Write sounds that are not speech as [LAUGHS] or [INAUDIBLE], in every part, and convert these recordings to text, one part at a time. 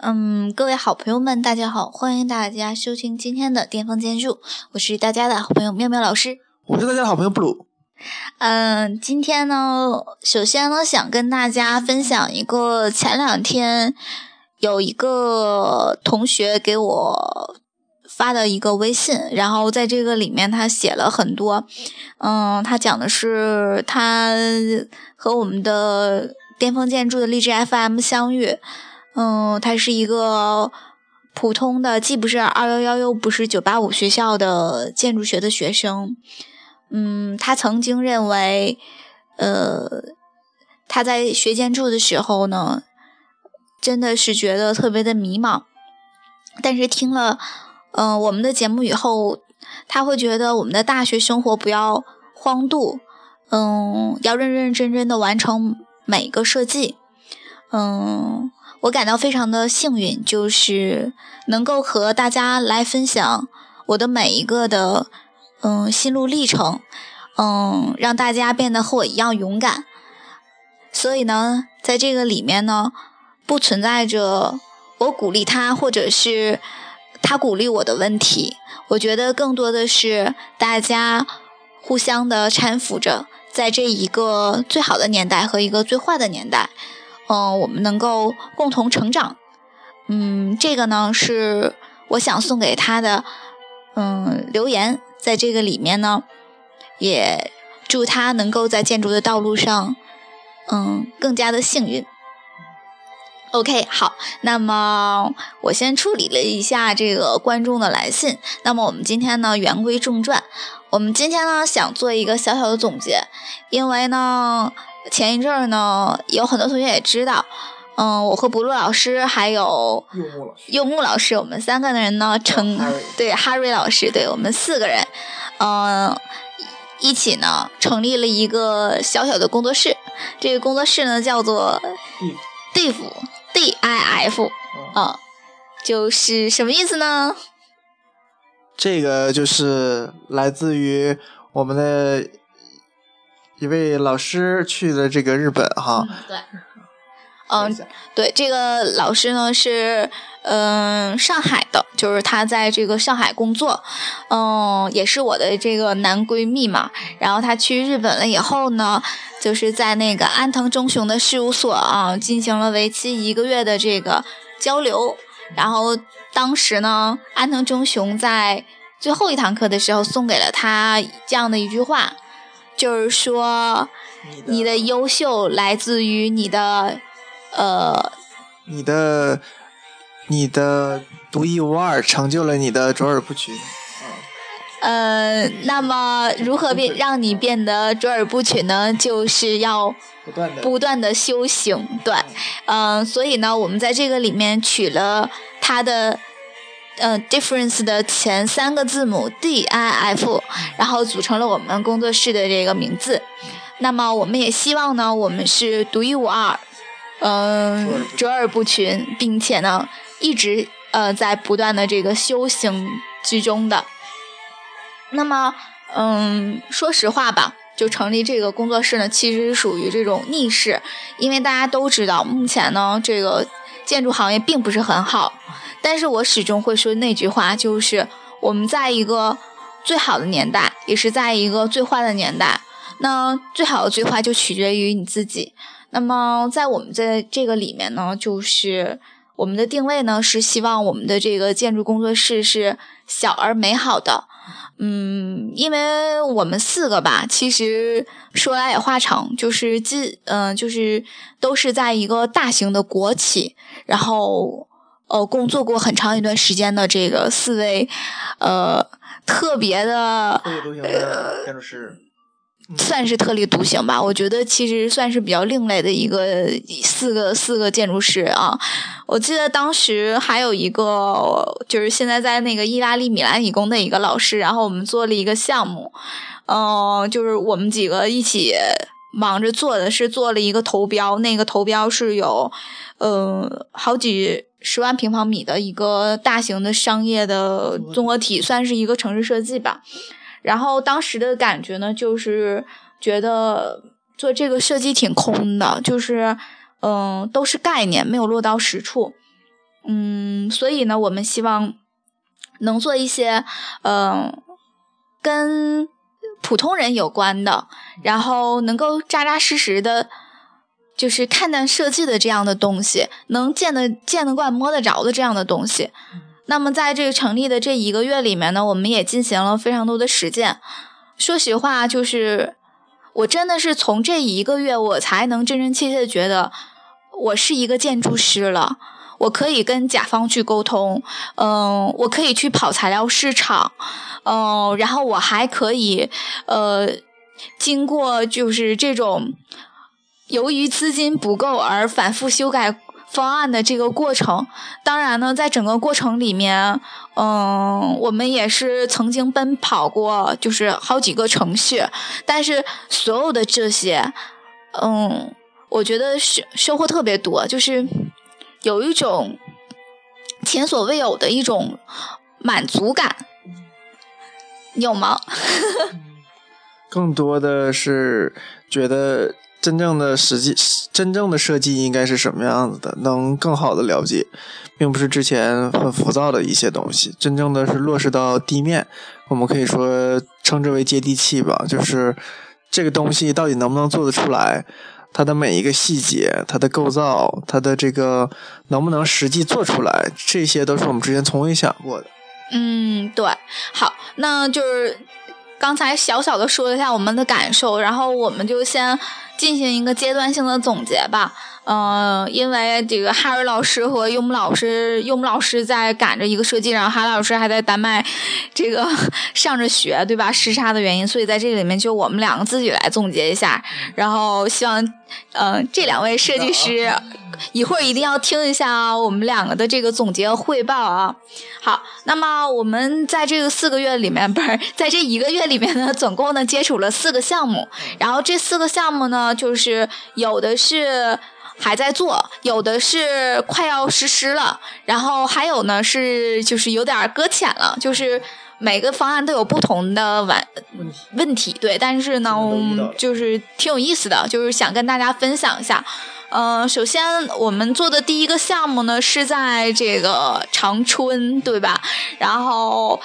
嗯，各位好朋友们，大家好，欢迎大家收听今天的巅峰建筑，我是大家的好朋友妙妙老师，我是大家的好朋友布鲁。嗯，今天呢，首先呢，想跟大家分享一个前两天有一个同学给我发的一个微信，然后在这个里面他写了很多，嗯，他讲的是他和我们的巅峰建筑的励志 FM 相遇。嗯，他是一个普通的，既不是二幺幺，又不是九八五学校的建筑学的学生。嗯，他曾经认为，呃，他在学建筑的时候呢，真的是觉得特别的迷茫。但是听了，嗯，我们的节目以后，他会觉得我们的大学生活不要荒度，嗯，要认认真真的完成每一个设计，嗯。我感到非常的幸运，就是能够和大家来分享我的每一个的嗯心路历程，嗯，让大家变得和我一样勇敢。所以呢，在这个里面呢，不存在着我鼓励他或者是他鼓励我的问题。我觉得更多的是大家互相的搀扶着，在这一个最好的年代和一个最坏的年代。嗯，我们能够共同成长。嗯，这个呢是我想送给他的嗯留言，在这个里面呢，也祝他能够在建筑的道路上嗯更加的幸运。OK，好，那么我先处理了一下这个观众的来信。那么我们今天呢言归正传，我们今天呢想做一个小小的总结，因为呢。前一阵儿呢，有很多同学也知道，嗯，我和不露老师还有柚木老师，我们三个人呢成对哈瑞老师，对我们四个人，嗯，一起呢成立了一个小小的工作室。这个工作室呢叫做 Diff D I F，啊，就是什么意思呢？这个就是来自于我们的。一位老师去的这个日本哈，对，嗯，对，这个老师呢是嗯上海的，就是他在这个上海工作，嗯，也是我的这个男闺蜜嘛。然后他去日本了以后呢，就是在那个安藤忠雄的事务所啊，进行了为期一个月的这个交流。然后当时呢，安藤忠雄在最后一堂课的时候送给了他这样的一句话。就是说，你的优秀来自于你的，呃，你的，你的独一无二，成就了你的卓尔不群。呃，那么如何变让你变得卓尔不群呢？就是要不断的不断的修行，对，嗯，所以呢，我们在这个里面取了他的。嗯，difference 的前三个字母 D I F，然后组成了我们工作室的这个名字。那么，我们也希望呢，我们是独一无二，嗯，卓尔不群，并且呢，一直呃在不断的这个修行之中的。那么，嗯，说实话吧，就成立这个工作室呢，其实属于这种逆势，因为大家都知道，目前呢，这个建筑行业并不是很好。但是我始终会说那句话，就是我们在一个最好的年代，也是在一个最坏的年代。那最好的最坏就取决于你自己。那么在我们在这个里面呢，就是我们的定位呢，是希望我们的这个建筑工作室是小而美好的。嗯，因为我们四个吧，其实说来也话长，就是进嗯，就是都是在一个大型的国企，然后。呃，工作过很长一段时间的这个四位，呃，特别的，呃，建筑师，算是特立独行吧。我觉得其实算是比较另类的一个四个四个建筑师啊。我记得当时还有一个，就是现在在那个意大利米兰理工的一个老师，然后我们做了一个项目，嗯，就是我们几个一起忙着做的是做了一个投标，那个投标是有，呃，好几。十万平方米的一个大型的商业的综合体，算是一个城市设计吧。然后当时的感觉呢，就是觉得做这个设计挺空的，就是嗯，都是概念，没有落到实处。嗯，所以呢，我们希望能做一些，嗯，跟普通人有关的，然后能够扎扎实实的，就是看淡设计的这样的东西，能见得见得惯、摸得着的这样的东西。那么，在这个成立的这一个月里面呢，我们也进行了非常多的实践。说实话，就是我真的是从这一个月，我才能真真切切的觉得我是一个建筑师了。我可以跟甲方去沟通，嗯，我可以去跑材料市场，嗯，然后我还可以，呃，经过就是这种由于资金不够而反复修改。方案的这个过程，当然呢，在整个过程里面，嗯，我们也是曾经奔跑过，就是好几个程序，但是所有的这些，嗯，我觉得收收获特别多，就是有一种前所未有的一种满足感，有吗？[LAUGHS] 更多的是觉得。真正的实际，真正的设计应该是什么样子的？能更好的了解，并不是之前很浮躁的一些东西。真正的是落实到地面，我们可以说称之为接地气吧。就是这个东西到底能不能做得出来？它的每一个细节，它的构造，它的这个能不能实际做出来？这些都是我们之前从未想过的。嗯，对。好，那就是刚才小小的说了一下我们的感受，然后我们就先。进行一个阶段性的总结吧，嗯，因为这个哈瑞老师和优木老师，优木老师在赶着一个设计，然后哈瑞老师还在丹麦，这个上着学，对吧？时差的原因，所以在这里面就我们两个自己来总结一下，然后希望，嗯，这两位设计师一会儿一定要听一下我们两个的这个总结汇报啊。好，那么我们在这个四个月里面，不是在这一个月里面呢，总共呢接触了四个项目，然后这四个项目呢，就是有的是还在做，有的是快要实施了，然后还有呢是就是有点搁浅了，就是每个方案都有不同的问问题，对，但是呢，就是挺有意思的，就是想跟大家分享一下。嗯，首先我们做的第一个项目呢是在这个长春，对吧？然后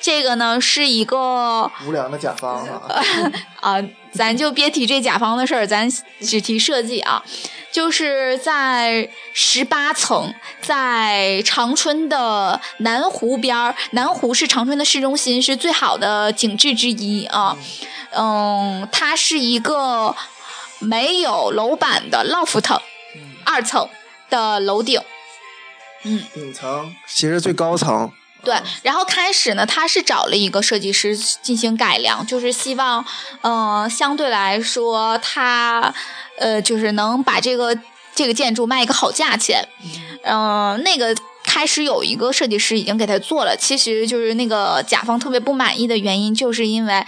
这个呢是一个无良的甲方 [LAUGHS] 啊，咱就别提这甲方的事儿，咱只提设计啊。就是在十八层，在长春的南湖边儿，南湖是长春的市中心，是最好的景致之一啊。嗯，它是一个。没有楼板的 loft，二层的楼顶，嗯，顶层其实最高层。对，然后开始呢，他是找了一个设计师进行改良，就是希望，嗯，相对来说，他，呃，就是能把这个这个建筑卖一个好价钱。嗯，那个开始有一个设计师已经给他做了，其实就是那个甲方特别不满意的原因，就是因为。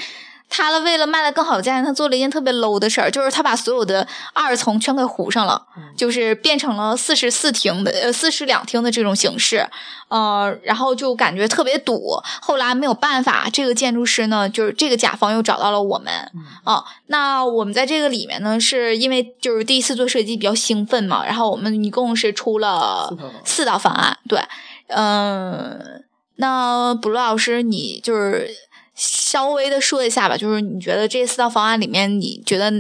他了，为了卖的更好价钱，他做了一件特别 low 的事儿，就是他把所有的二层全给糊上了，就是变成了四室四厅的呃四室两厅的这种形式，呃，然后就感觉特别堵。后来没有办法，这个建筑师呢，就是这个甲方又找到了我们，啊，那我们在这个里面呢，是因为就是第一次做设计比较兴奋嘛，然后我们一共是出了四道方案，对，嗯，那布鲁老师，你就是。稍微的说一下吧，就是你觉得这四套方案里面，你觉得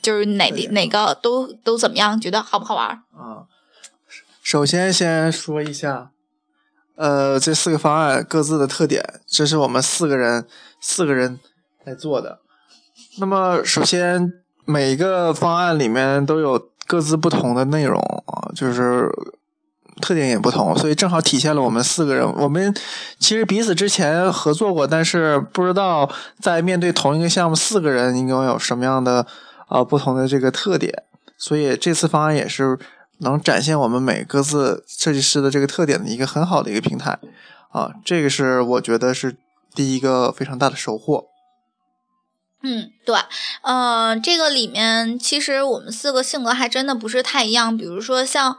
就是哪哪个都都怎么样？觉得好不好玩？啊，首先先说一下，呃，这四个方案各自的特点，这是我们四个人四个人来做的。那么，首先每一个方案里面都有各自不同的内容啊，就是。特点也不同，所以正好体现了我们四个人。我们其实彼此之前合作过，但是不知道在面对同一个项目，四个人应该有什么样的呃不同的这个特点。所以这次方案也是能展现我们每各自设计师的这个特点的一个很好的一个平台啊。这个是我觉得是第一个非常大的收获。嗯，对，嗯，这个里面其实我们四个性格还真的不是太一样。比如说像。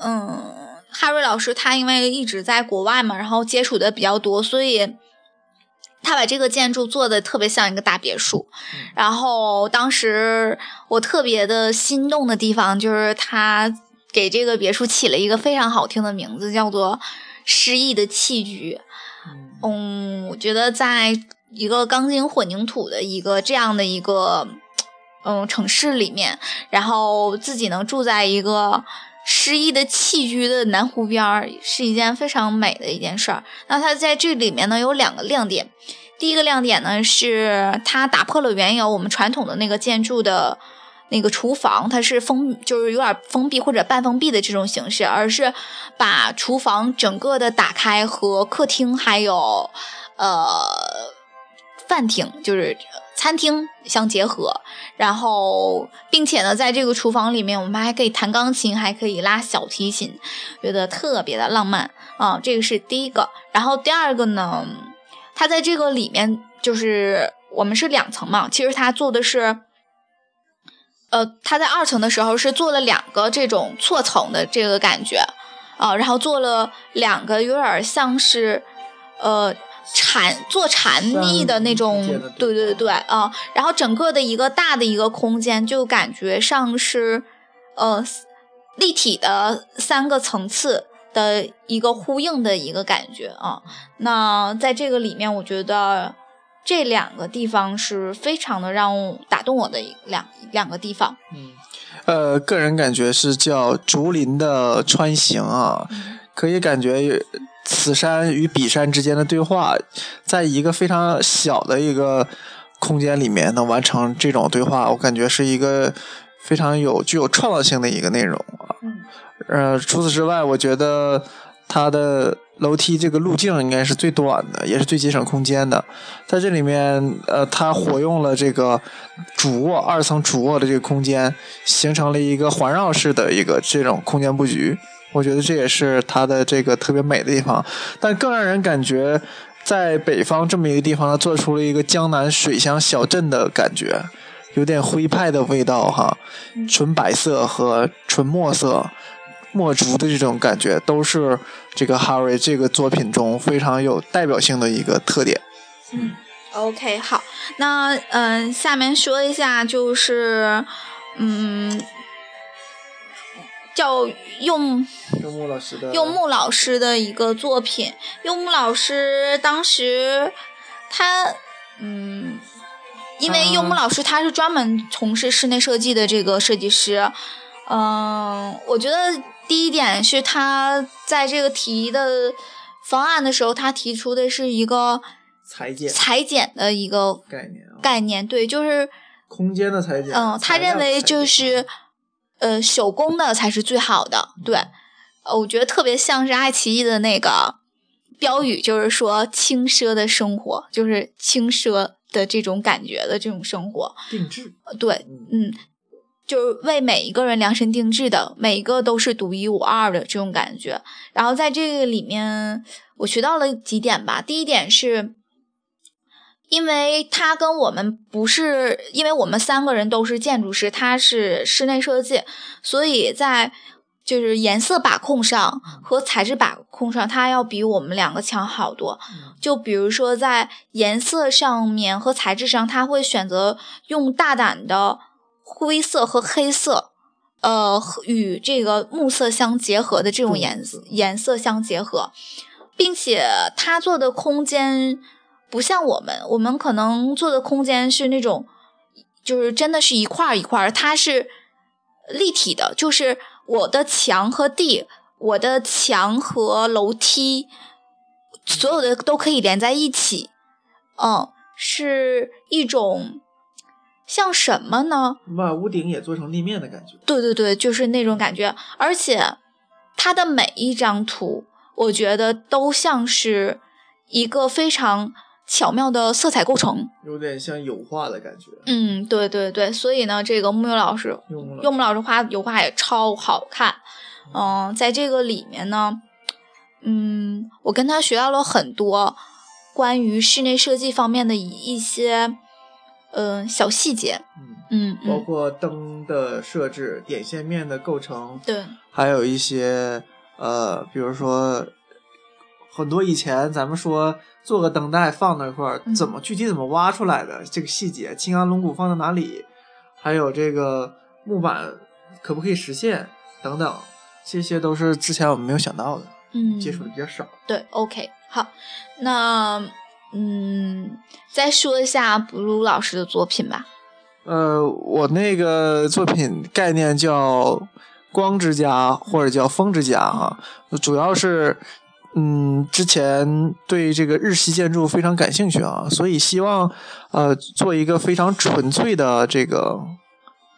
嗯，哈瑞老师他因为一直在国外嘛，然后接触的比较多，所以他把这个建筑做的特别像一个大别墅。然后当时我特别的心动的地方就是他给这个别墅起了一个非常好听的名字，叫做“诗意的器居”。嗯，我觉得在一个钢筋混凝土的一个这样的一个嗯城市里面，然后自己能住在一个诗意的器居的南湖边儿，是一件非常美的一件事儿。那它在这里面呢有两个亮点，第一个亮点呢是它打破了原有我们传统的那个建筑的。那个厨房它是封，就是有点封闭或者半封闭的这种形式，而是把厨房整个的打开和客厅还有呃饭厅，就是餐厅相结合。然后，并且呢，在这个厨房里面，我们还可以弹钢琴，还可以拉小提琴，觉得特别的浪漫啊。这个是第一个。然后第二个呢，它在这个里面就是我们是两层嘛，其实它做的是。呃，他在二层的时候是做了两个这种错层的这个感觉，啊，然后做了两个有点像是，呃，禅做禅意的那种，对对对啊，然后整个的一个大的一个空间就感觉上是，呃，立体的三个层次的一个呼应的一个感觉啊。那在这个里面，我觉得。这两个地方是非常的让打动我的两两个地方。嗯，呃，个人感觉是叫竹林的穿行啊，可以感觉此山与彼山之间的对话，在一个非常小的一个空间里面能完成这种对话，我感觉是一个非常有具有创造性的一个内容啊。嗯，呃，除此之外，我觉得它的。楼梯这个路径应该是最短的，也是最节省空间的。在这里面，呃，它活用了这个主卧二层主卧的这个空间，形成了一个环绕式的一个这种空间布局。我觉得这也是它的这个特别美的地方。但更让人感觉，在北方这么一个地方，它做出了一个江南水乡小镇的感觉，有点徽派的味道哈，纯白色和纯墨色。墨竹的这种感觉，都是这个哈瑞这个作品中非常有代表性的一个特点。嗯，OK，好，那嗯，下面说一下，就是嗯，叫用用木老师的用木老师的一个作品。用木老师当时他嗯，因为用木老师他是专门从事室内设计的这个设计师，嗯，我觉得。第一点是他在这个提的方案的时候，他提出的是一个裁剪裁剪的一个概念概念，对，就是空间的裁剪。嗯，他认为就是呃手工的才是最好的，对。呃，我觉得特别像是爱奇艺的那个标语，就是说轻奢的生活，就是轻奢的这种感觉的这种生活。定制。对，嗯。就是为每一个人量身定制的，每一个都是独一无二的这种感觉。然后在这个里面，我学到了几点吧。第一点是，因为他跟我们不是，因为我们三个人都是建筑师，他是室内设计，所以在就是颜色把控上和材质把控上，他要比我们两个强好多。就比如说在颜色上面和材质上，他会选择用大胆的。灰色和黑色，呃，与这个木色相结合的这种颜色颜色相结合，并且他做的空间不像我们，我们可能做的空间是那种，就是真的是一块一块，它是立体的，就是我的墙和地，我的墙和楼梯，所有的都可以连在一起，嗯，是一种。像什么呢？把屋顶也做成立面的感觉。对对对，就是那种感觉。而且，它的每一张图，我觉得都像是一个非常巧妙的色彩构成，有点像油画的感觉。嗯，对对对。所以呢，这个木木老师用木老师画油画也超好看。嗯，在这个里面呢，嗯，我跟他学到了很多关于室内设计方面的一些。嗯，小细节，嗯嗯，包括灯的设置、点线面的构成，对，还有一些呃，比如说很多以前咱们说做个灯带放那块儿，怎么具体怎么挖出来的这个细节，青钢龙骨放在哪里，还有这个木板可不可以实现等等，这些都是之前我们没有想到的，嗯，接触的比较少。对，OK，好，那嗯，再说一下布鲁老师的作品吧。呃，我那个作品概念叫光之家或者叫风之家哈，主要是嗯之前对这个日系建筑非常感兴趣啊，所以希望呃做一个非常纯粹的这个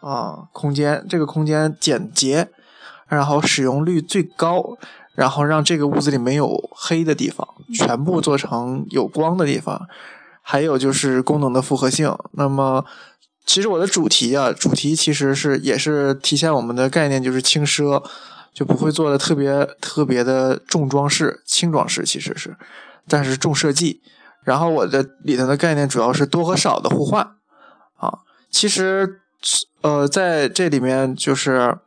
啊空间，这个空间简洁，然后使用率最高，然后让这个屋子里没有黑的地方，全部做成有光的地方，还有就是功能的复合性。那么其实我的主题啊，主题其实是也是体现我们的概念，就是轻奢，就不会做的特别特别的重装饰、轻装饰，其实是，但是重设计。然后我的里头的概念主要是多和少的互换啊。其实呃，在这里面就是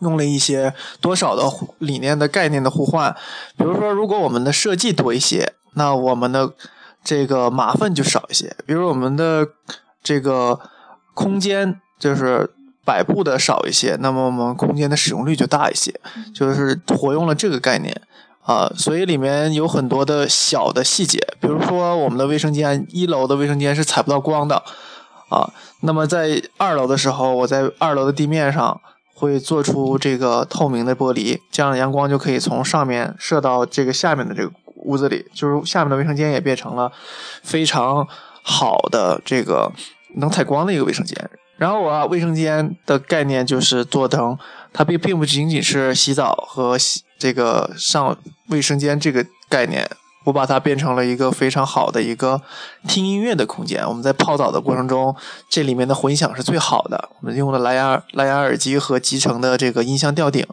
用了一些多少的理念的概念的互换。比如说，如果我们的设计多一些，那我们的这个麻烦就少一些。比如我们的这个空间就是摆布的少一些，那么我们空间的使用率就大一些，就是活用了这个概念啊。所以里面有很多的小的细节，比如说我们的卫生间，一楼的卫生间是采不到光的啊。那么在二楼的时候，我在二楼的地面上会做出这个透明的玻璃，这样阳光就可以从上面射到这个下面的这个屋子里，就是下面的卫生间也变成了非常好的这个能采光的一个卫生间。然后我卫生间的概念就是做成，它并并不仅仅是洗澡和洗这个上卫生间这个概念。我把它变成了一个非常好的一个听音乐的空间。我们在泡澡的过程中，这里面的混响是最好的。我们用了蓝牙蓝牙耳机和集成的这个音箱吊顶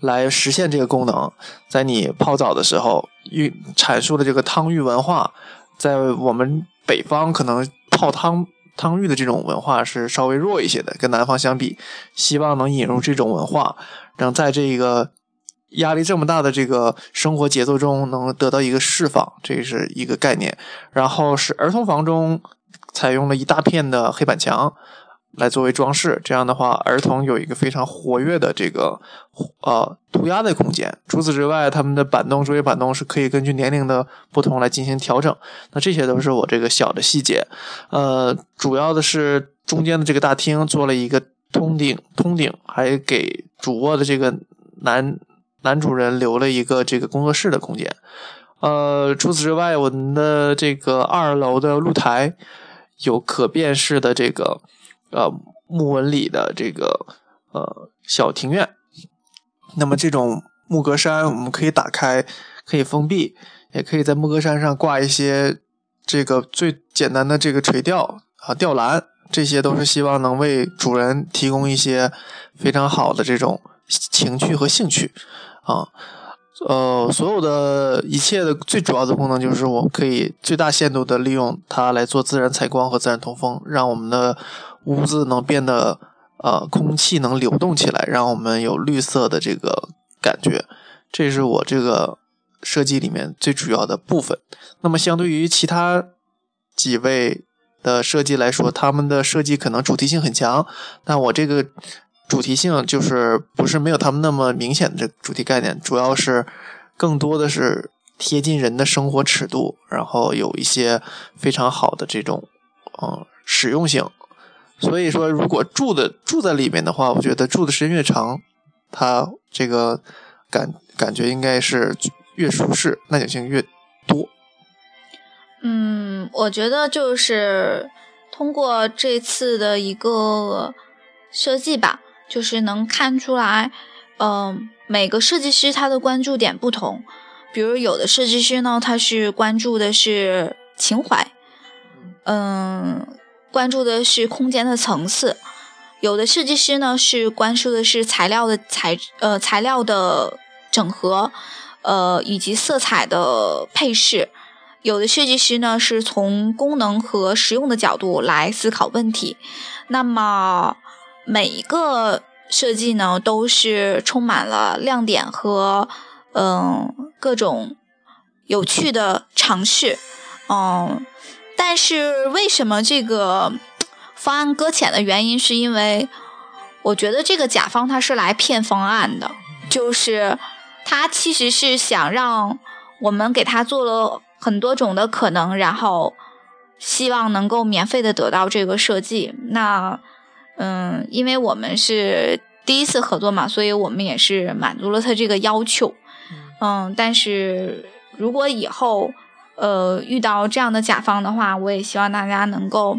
来实现这个功能。在你泡澡的时候，浴阐述的这个汤浴文化，在我们北方可能泡汤汤浴的这种文化是稍微弱一些的，跟南方相比，希望能引入这种文化，让在这个。压力这么大的这个生活节奏中，能得到一个释放，这是一个概念。然后是儿童房中采用了一大片的黑板墙来作为装饰，这样的话，儿童有一个非常活跃的这个呃涂鸦的空间。除此之外，他们的板凳、桌椅板凳是可以根据年龄的不同来进行调整。那这些都是我这个小的细节。呃，主要的是中间的这个大厅做了一个通顶，通顶还给主卧的这个男。男主人留了一个这个工作室的空间，呃，除此之外，我们的这个二楼的露台有可变式的这个呃木纹里的这个呃小庭院。那么这种木格栅我们可以打开，可以封闭，也可以在木格栅上挂一些这个最简单的这个垂钓啊吊篮，这些都是希望能为主人提供一些非常好的这种情趣和兴趣。啊，呃，所有的一切的最主要的功能就是我们可以最大限度的利用它来做自然采光和自然通风，让我们的屋子能变得呃空气能流动起来，让我们有绿色的这个感觉。这是我这个设计里面最主要的部分。那么相对于其他几位的设计来说，他们的设计可能主题性很强，但我这个。主题性就是不是没有他们那么明显的这主题概念，主要是更多的是贴近人的生活尺度，然后有一些非常好的这种嗯实用性。所以说，如果住的住在里面的话，我觉得住的时间越长，它这个感感觉应该是越舒适，耐久性越多。嗯，我觉得就是通过这次的一个设计吧。就是能看出来，嗯，每个设计师他的关注点不同。比如有的设计师呢，他是关注的是情怀，嗯，关注的是空间的层次；有的设计师呢是关注的是材料的材呃材料的整合，呃以及色彩的配饰；有的设计师呢是从功能和实用的角度来思考问题。那么。每一个设计呢，都是充满了亮点和嗯各种有趣的尝试，嗯，但是为什么这个方案搁浅的原因，是因为我觉得这个甲方他是来骗方案的，就是他其实是想让我们给他做了很多种的可能，然后希望能够免费的得到这个设计。那嗯，因为我们是第一次合作嘛，所以我们也是满足了他这个要求。嗯，但是如果以后呃遇到这样的甲方的话，我也希望大家能够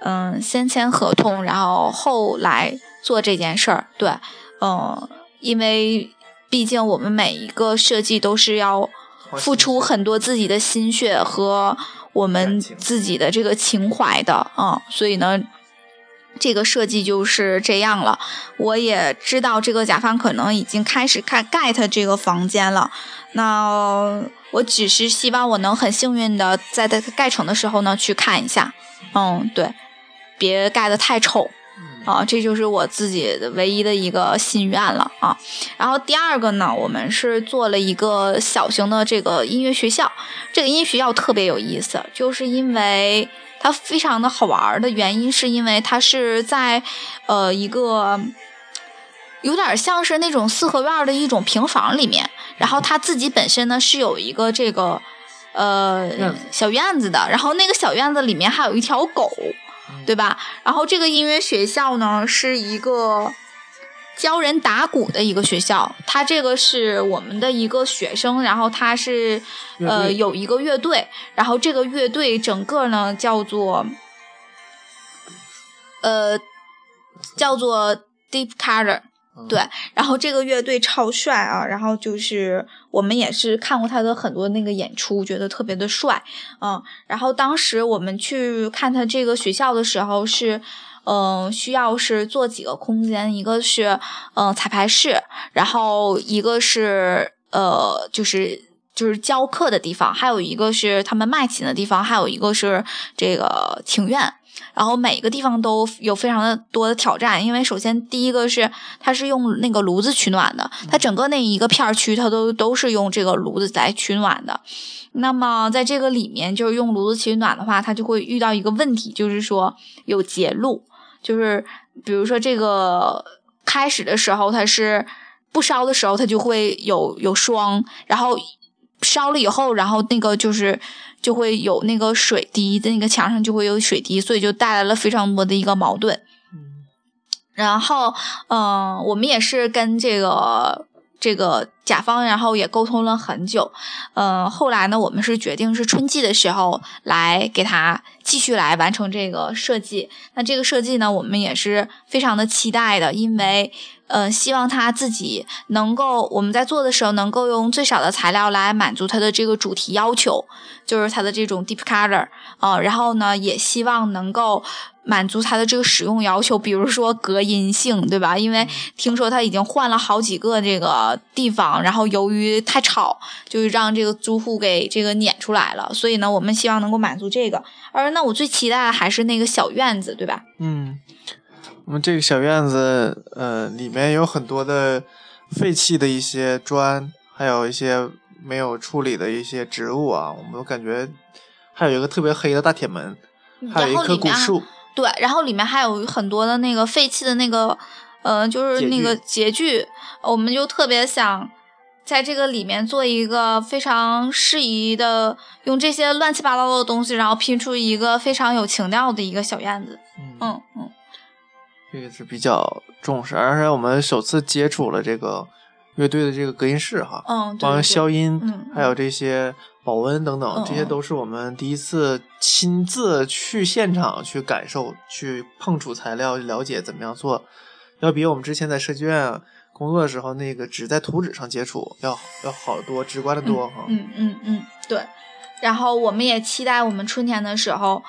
嗯先签合同，然后后来做这件事儿。对，嗯，因为毕竟我们每一个设计都是要付出很多自己的心血和我们自己的这个情怀的啊、所以呢。这个设计就是这样了，我也知道这个甲方可能已经开始看 get 这个房间了。那我只是希望我能很幸运的在它盖成的时候呢去看一下，嗯，对，别盖得太丑啊，这就是我自己的唯一的一个心愿了啊。然后第二个呢，我们是做了一个小型的这个音乐学校，这个音乐学校特别有意思，就是因为。它非常的好玩的原因，是因为它是在，呃，一个有点像是那种四合院的一种平房里面，然后它自己本身呢是有一个这个呃小院子的，然后那个小院子里面还有一条狗，对吧？然后这个音乐学校呢是一个教人打鼓的一个学校，它这个是我们的一个学生，然后他是。呃，有一个乐队，然后这个乐队整个呢叫做，呃，叫做 Deep Color，对，然后这个乐队超帅啊，然后就是我们也是看过他的很多那个演出，觉得特别的帅，嗯，然后当时我们去看他这个学校的时候是，嗯，需要是做几个空间，一个是嗯彩排室，然后一个是呃就是。就是教课的地方，还有一个是他们卖琴的地方，还有一个是这个庭院。然后每个地方都有非常的多的挑战，因为首先第一个是它是用那个炉子取暖的，它整个那一个片区它都都是用这个炉子来取暖的。那么在这个里面，就是用炉子取暖的话，它就会遇到一个问题，就是说有结露，就是比如说这个开始的时候它是不烧的时候，它就会有有霜，然后。烧了以后，然后那个就是就会有那个水滴，在那个墙上就会有水滴，所以就带来了非常多的一个矛盾。然后，嗯，我们也是跟这个这个甲方，然后也沟通了很久。嗯，后来呢，我们是决定是春季的时候来给他继续来完成这个设计。那这个设计呢，我们也是非常的期待的，因为。呃，希望他自己能够，我们在做的时候能够用最少的材料来满足他的这个主题要求，就是他的这种 deep color 啊，然后呢，也希望能够满足它的这个使用要求，比如说隔音性，对吧？因为听说他已经换了好几个这个地方，然后由于太吵，就让这个租户给这个撵出来了，所以呢，我们希望能够满足这个。而那我最期待的还是那个小院子，对吧？嗯。我们这个小院子，呃，里面有很多的废弃的一些砖，还有一些没有处理的一些植物啊。我们感觉还有一个特别黑的大铁门，还有一棵古树。对，然后里面还有很多的那个废弃的那个，呃，就是那个洁具。我们就特别想在这个里面做一个非常适宜的，用这些乱七八糟的东西，然后拼出一个非常有情调的一个小院子。嗯嗯。这个是比较重视，而且我们首次接触了这个乐队的这个隔音室哈，嗯，帮消音，还有这些保温等等，这些都是我们第一次亲自去现场去感受、去碰触材料、了解怎么样做，要比我们之前在设计院工作的时候那个只在图纸上接触要要好多、直观的多哈。嗯嗯嗯，对。然后我们也期待我们春天的时候，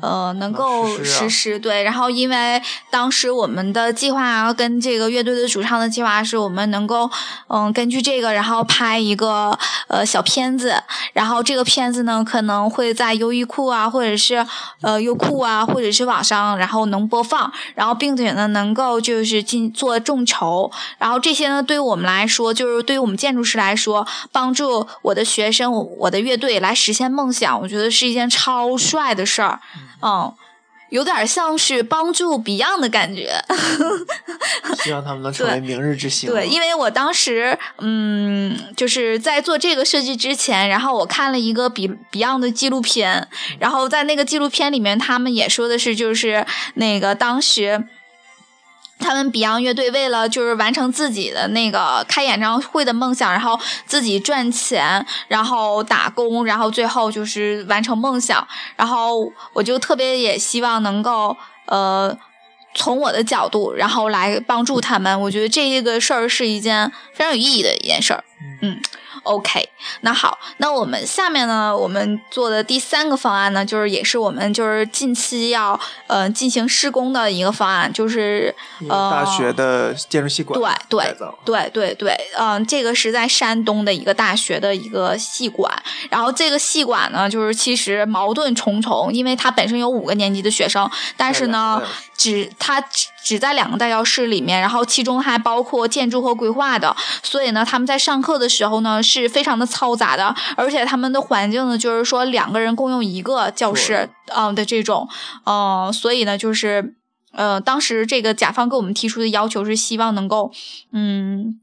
呃，能够实施。对，然后因为当时我们的计划跟这个乐队的主唱的计划是我们能够，嗯，根据这个然后拍一个呃小片子，然后这个片子呢可能会在优衣库啊，或者是呃优酷啊，或者是网上，然后能播放，然后并且呢能够就是进做众筹，然后这些呢对于我们来说，就是对于我们建筑师来说，帮助我的学生，我的乐队来。实现梦想，我觉得是一件超帅的事儿。嗯，有点像是帮助 Beyond 的感觉。[LAUGHS] 希望他们能成为明日之星。对，因为我当时嗯，就是在做这个设计之前，然后我看了一个比 Beyond 的纪录片，然后在那个纪录片里面，他们也说的是，就是那个当时。他们 Beyond 乐队为了就是完成自己的那个开演唱会的梦想，然后自己赚钱，然后打工，然后最后就是完成梦想。然后我就特别也希望能够呃从我的角度，然后来帮助他们。我觉得这个事儿是一件非常有意义的一件事儿。嗯。OK，那好，那我们下面呢，我们做的第三个方案呢，就是也是我们就是近期要呃进行施工的一个方案，就是呃大学的建筑系馆对对对对对，嗯，这个是在山东的一个大学的一个系馆，然后这个系馆呢，就是其实矛盾重重，因为它本身有五个年级的学生，但是呢。只它只只在两个大教室里面，然后其中还包括建筑和规划的，所以呢，他们在上课的时候呢是非常的嘈杂的，而且他们的环境呢就是说两个人共用一个教室，嗯的这种，嗯，所以呢就是，呃，当时这个甲方给我们提出的要求是希望能够，嗯，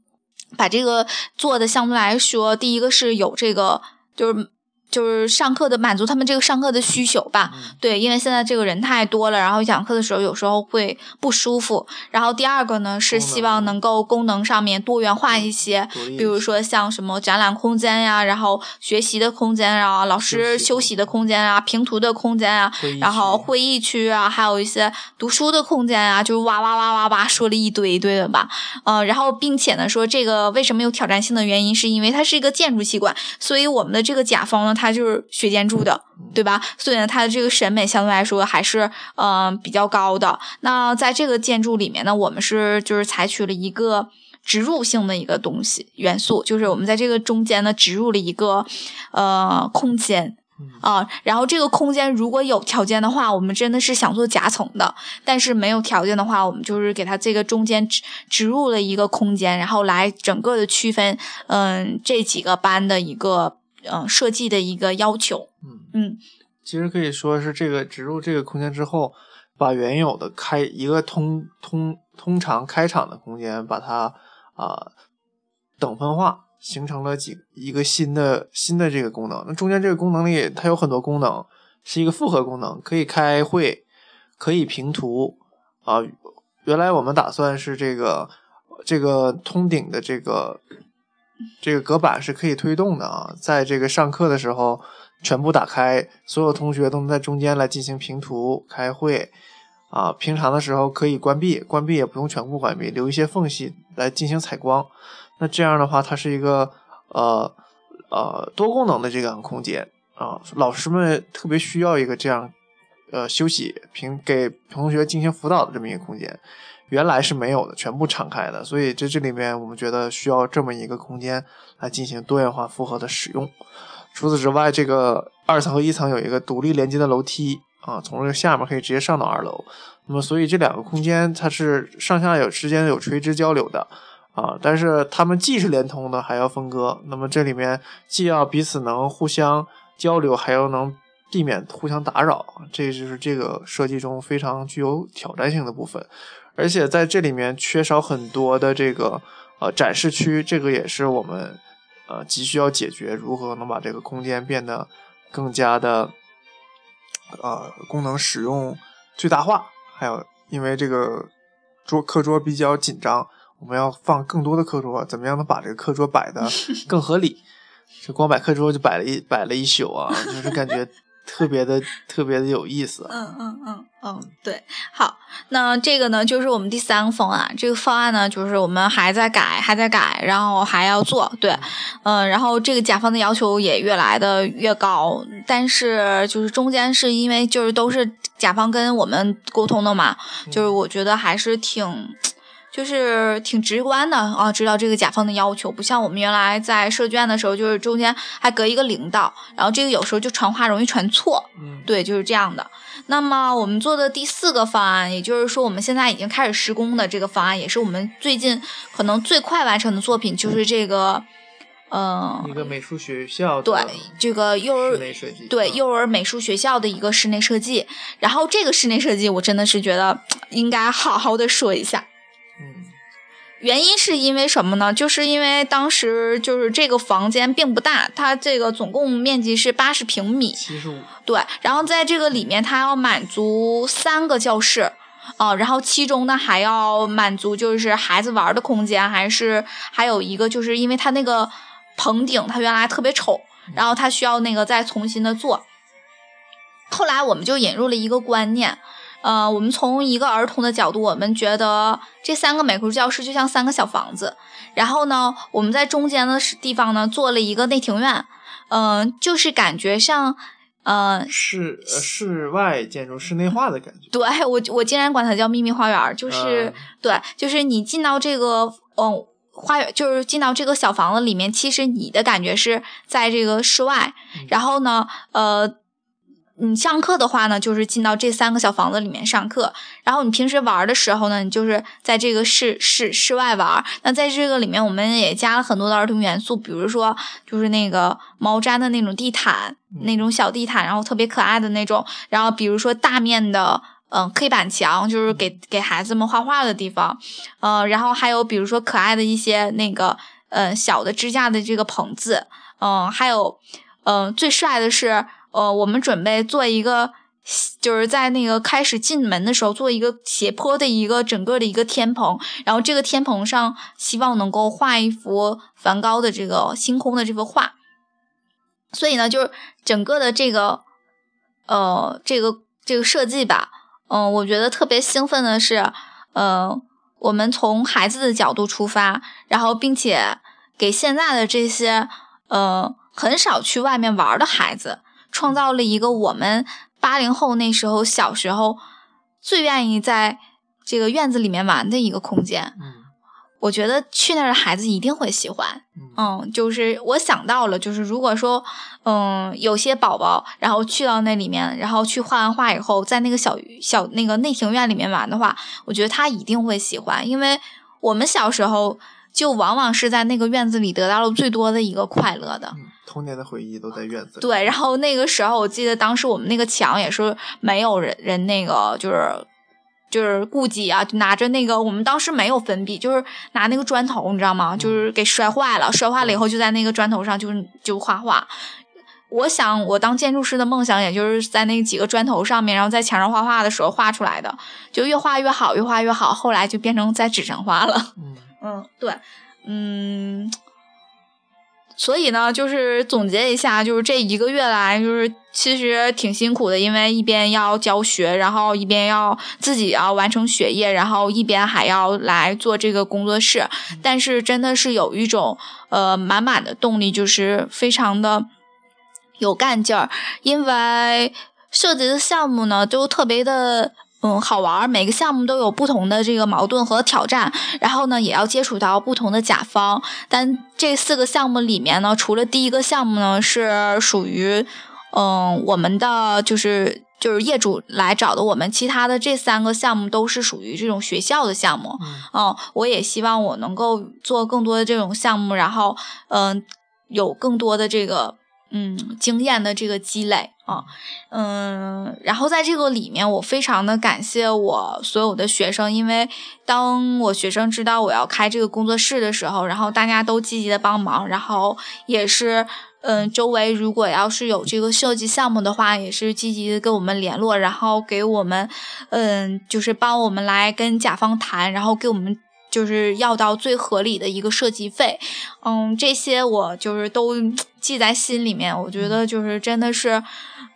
把这个做的相对来说，第一个是有这个就是。就是上课的满足他们这个上课的需求吧，对，因为现在这个人太多了，然后讲课的时候有时候会不舒服。然后第二个呢是希望能够功能上面多元化一些，比如说像什么展览空间呀，然后学习的空间啊，老师休息的空间啊，评图的空间啊，然后会议区啊，还有一些读书的空间啊，就是哇哇哇哇哇说了一堆一堆的吧，呃，然后并且呢说这个为什么有挑战性的原因，是因为它是一个建筑系馆，所以我们的这个甲方呢。他就是学建筑的，对吧？所以呢，他的这个审美相对来说还是嗯比较高的。那在这个建筑里面呢，我们是就是采取了一个植入性的一个东西元素，就是我们在这个中间呢植入了一个呃空间啊。然后这个空间如果有条件的话，我们真的是想做夹层的；但是没有条件的话，我们就是给它这个中间植植入了一个空间，然后来整个的区分嗯这几个班的一个。嗯，设计的一个要求。嗯嗯，其实可以说是这个植入这个空间之后，把原有的开一个通通通常开场的空间，把它啊等分化，形成了几一个新的新的这个功能。那中间这个功能里，它有很多功能，是一个复合功能，可以开会，可以平图啊。原来我们打算是这个这个通顶的这个。[LAUGHS] 这个隔板是可以推动的啊，在这个上课的时候全部打开，所有同学都能在中间来进行评图、开会啊。平常的时候可以关闭，关闭也不用全部关闭，留一些缝隙来进行采光。那这样的话，它是一个呃呃多功能的这样空间啊。老师们特别需要一个这样呃休息、平给同学进行辅导的这么一个空间。原来是没有的，全部敞开的，所以在这里面我们觉得需要这么一个空间来进行多元化复合的使用。除此之外，这个二层和一层有一个独立连接的楼梯啊，从这个下面可以直接上到二楼。那么，所以这两个空间它是上下有之间有垂直交流的啊，但是它们既是连通的，还要分割。那么这里面既要彼此能互相交流，还要能避免互相打扰，这就是这个设计中非常具有挑战性的部分。而且在这里面缺少很多的这个呃展示区，这个也是我们呃急需要解决，如何能把这个空间变得更加的呃功能使用最大化。还有，因为这个桌课桌比较紧张，我们要放更多的课桌，怎么样能把这个课桌摆的 [LAUGHS] 更合理？这光摆课桌就摆了一摆了一宿啊，就是感觉。特别的特别的有意思，嗯嗯嗯嗯，对，好，那这个呢就是我们第三个方案，这个方案呢就是我们还在改，还在改，然后还要做，对，嗯，然后这个甲方的要求也越来的越高，但是就是中间是因为就是都是甲方跟我们沟通的嘛，就是我觉得还是挺。就是挺直观的啊，知道这个甲方的要求，不像我们原来在设卷的时候，就是中间还隔一个领导，然后这个有时候就传话容易传错，嗯，对，就是这样的。那么我们做的第四个方案，也就是说我们现在已经开始施工的这个方案，也是我们最近可能最快完成的作品，就是这个嗯、一个美术学校的对这个幼儿室内设计，嗯对幼儿美术学校的一个室内设计。然后这个室内设计，我真的是觉得应该好好的说一下。嗯原因是因为什么呢？就是因为当时就是这个房间并不大，它这个总共面积是八十平米，七十五，对。然后在这个里面，它要满足三个教室，啊、然后其中呢还要满足就是孩子玩的空间，还是还有一个就是因为它那个棚顶它原来特别丑，然后它需要那个再重新的做。后来我们就引入了一个观念，呃，我们从一个儿童的角度，我们觉得这三个美术教室就像三个小房子，然后呢，我们在中间的地方呢做了一个内庭院，嗯、就是感觉像，呃，室呃室外建筑室内化的感觉，对我我竟然管它叫秘密花园，就是、嗯对，就是你进到这个嗯花园，就是进到这个小房子里面，其实你的感觉是在这个室外，嗯然后呢，呃。你上课的话呢，就是进到这三个小房子里面上课。然后你平时玩的时候呢，你就是在这个室室室外玩。那在这个里面，我们也加了很多的儿童元素，比如说就是那个毛毡的那种地毯，那种小地毯，然后特别可爱的那种。然后比如说大面的。嗯，黑板墙就是给给孩子们画画的地方，呃，然后还有比如说可爱的一些那个呃小的支架的这个棚子，嗯、还有嗯、呃最帅的是呃我们准备做一个就是在那个开始进门的时候做一个斜坡的一个整个的一个天棚，然后这个天棚上希望能够画一幅梵高的这个星空的这幅画，所以呢，就是整个的这个呃这个这个设计吧。嗯，我觉得特别兴奋的是，呃，我们从孩子的角度出发，然后并且给现在的这些呃很少去外面玩的孩子，创造了一个我们八零后那时候小时候最愿意在这个院子里面玩的一个空间。嗯我觉得去那儿的孩子一定会喜欢。嗯嗯，就是我想到了，就是如果说，嗯，有些宝宝然后去到那里面，然后去画完画以后，在那个小小那个内庭院里面玩的话，我觉得他一定会喜欢，因为我们小时候就往往是在那个院子里得到了最多的一个快乐的。嗯，童年的回忆都在院子里，对，然后那个时候我记得当时我们那个墙也是没有人人那个就是就是顾忌啊，就拿着那个我们当时没有粉笔，就是拿那个砖头，你知道吗？就是给摔坏了，摔坏了以后就在那个砖头上就是就画画。我想我当建筑师的梦想，也就是在那几个砖头上面，然后在墙上画画的时候画出来的，就越画越好，越画越好，后来就变成在纸上画了。嗯 [LAUGHS] 嗯，对，嗯，所以呢，就是总结一下，就是这一个月来，就是其实挺辛苦的，因为一边要教学，然后一边要自己要完成学业，然后一边还要来做这个工作室，但是真的是有一种呃满满的动力，就是非常的有干劲儿，因为涉及的项目呢都特别的。嗯，好玩儿，每个项目都有不同的这个矛盾和挑战，然后呢，也要接触到不同的甲方。但这四个项目里面呢，除了第一个项目呢是属于，嗯，我们的就是就是业主来找的我们，其他的这三个项目都是属于这种学校的项目。嗯嗯，我也希望我能够做更多的这种项目，然后嗯、有更多的这个嗯经验的这个积累啊，嗯，然后在这个里面，我非常的感谢我所有的学生，因为当我学生知道我要开这个工作室的时候，然后大家都积极的帮忙，然后也是。嗯，周围如果要是有这个设计项目的话，也是积极的跟我们联络，然后给我们，嗯，就是帮我们来跟甲方谈，然后给我们就是要到最合理的一个设计费，嗯，这些我就是都记在心里面。我觉得就是真的是，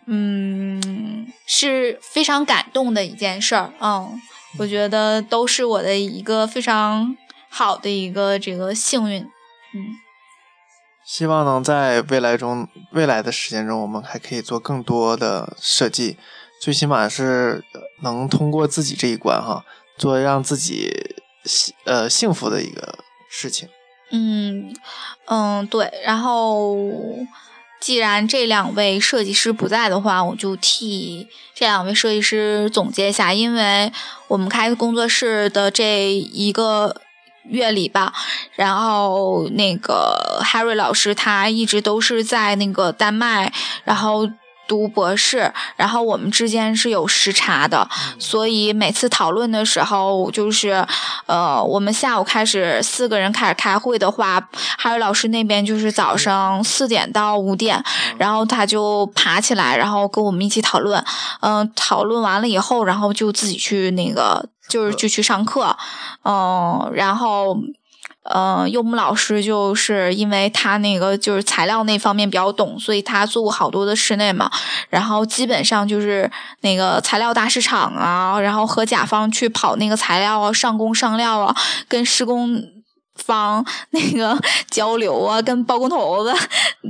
嗯，是非常感动的一件事儿。嗯，我觉得都是我的一个非常好的一个这个幸运。嗯希望能在未来中，未来的时间中，我们还可以做更多的设计，最起码是能通过自己这一关哈，做让自己呃幸福的一个事情。嗯嗯，对。然后，既然这两位设计师不在的话，我就替这两位设计师总结一下，因为我们开工作室的这一个月里吧，然后那个 Harry 老师他一直都是在那个丹麦，然后。读博士，然后我们之间是有时差的，所以每次讨论的时候，就是呃，我们下午开始四个人开始开会的话，还有老师那边就是早上四点到五点，然后他就爬起来，然后跟我们一起讨论，嗯，讨论完了以后，然后就自己去那个就是就去上课，嗯，然后。嗯，柚木老师就是因为他那个就是材料那方面比较懂，所以他做过好多的室内嘛，然后基本上就是那个材料大市场啊，然后和甲方去跑那个材料啊，上工上料啊，跟施工。方那个 [LAUGHS] 交流啊，跟包工头子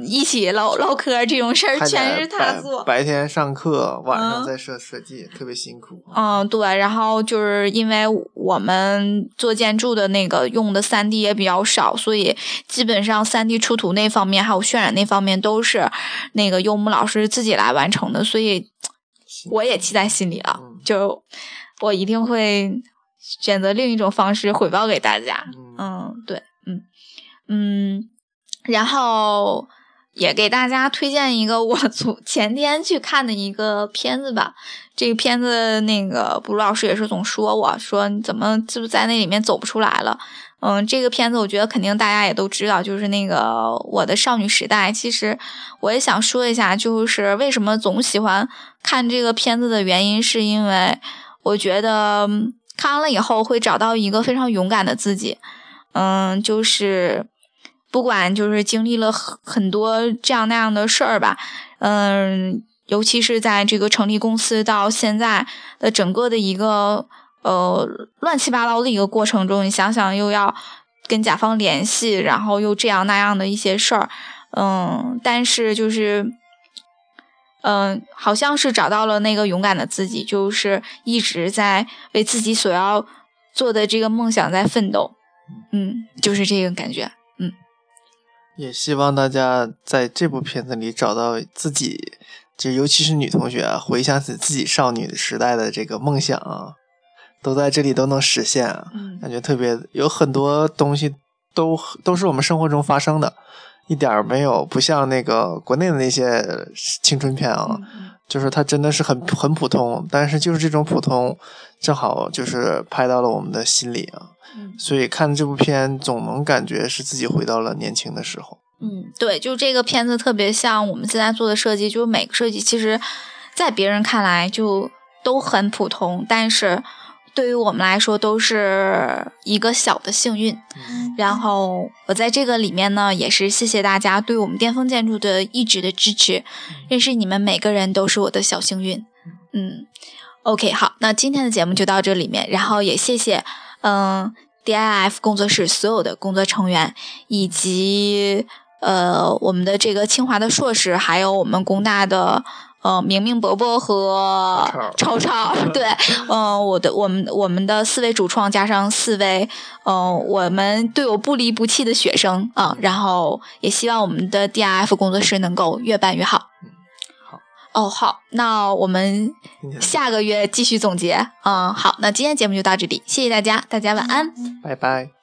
一起唠唠嗑这种事儿，全是他做。白天上课，晚上在设设计，特别辛苦。嗯，对。然后就是因为我们做建筑的那个用的三 D 也比较少，所以基本上三 D 出图那方面还有渲染那方面都是那个柚木老师自己来完成的，所以我也记在心里了。就我一定会。选择另一种方式回报给大家，嗯，对，嗯嗯，然后也给大家推荐一个我 [LAUGHS] 从前天去看的一个片子吧。这个片子那个布鲁老师也是总说我说你怎么是不是在那里面走不出来了？嗯，这个片子我觉得肯定大家也都知道，就是那个我的少女时代。其实我也想说一下，就是为什么总喜欢看这个片子的原因，是因为我觉得。看完了以后会找到一个非常勇敢的自己，嗯，就是不管就是经历了很多这样那样的事儿吧，嗯，尤其是在这个成立公司到现在的整个的一个呃乱七八糟的一个过程中，你想想又要跟甲方联系，然后又这样那样的一些事儿，嗯，但是就是。嗯，好像是找到了那个勇敢的自己，就是一直在为自己所要做的这个梦想在奋斗。嗯，就是这个感觉。嗯，也希望大家在这部片子里找到自己，就尤其是女同学啊，回想起自己少女时代的这个梦想啊，都在这里都能实现。嗯，感觉特别有很多东西都都是我们生活中发生的。一点儿没有不像那个国内的那些青春片啊，就是它真的是很很普通，但是就是这种普通，正好就是拍到了我们的心里啊，所以看这部片总能感觉是自己回到了年轻的时候。嗯，对，就这个片子特别像我们现在做的设计，就是每个设计其实，在别人看来就都很普通，但是。对于我们来说都是一个小的幸运，然后我在这个里面呢，也是谢谢大家对我们巅峰建筑的一直的支持，认识你们每个人都是我的小幸运。嗯，OK，好，那今天的节目就到这里面，然后也谢谢嗯 DIF 工作室所有的工作成员，以及呃我们的这个清华的硕士，还有我们工大的。嗯，明明伯伯和超超，[LAUGHS] 对，嗯，我的我们我们的四位主创加上四位，嗯，我们对我不离不弃的学生啊，然后也希望我们的 D R F 工作室能够越办越好。好，哦，好，那我们下个月继续总结。嗯，好，那今天节目就到这里，谢谢大家，大家晚安，拜拜。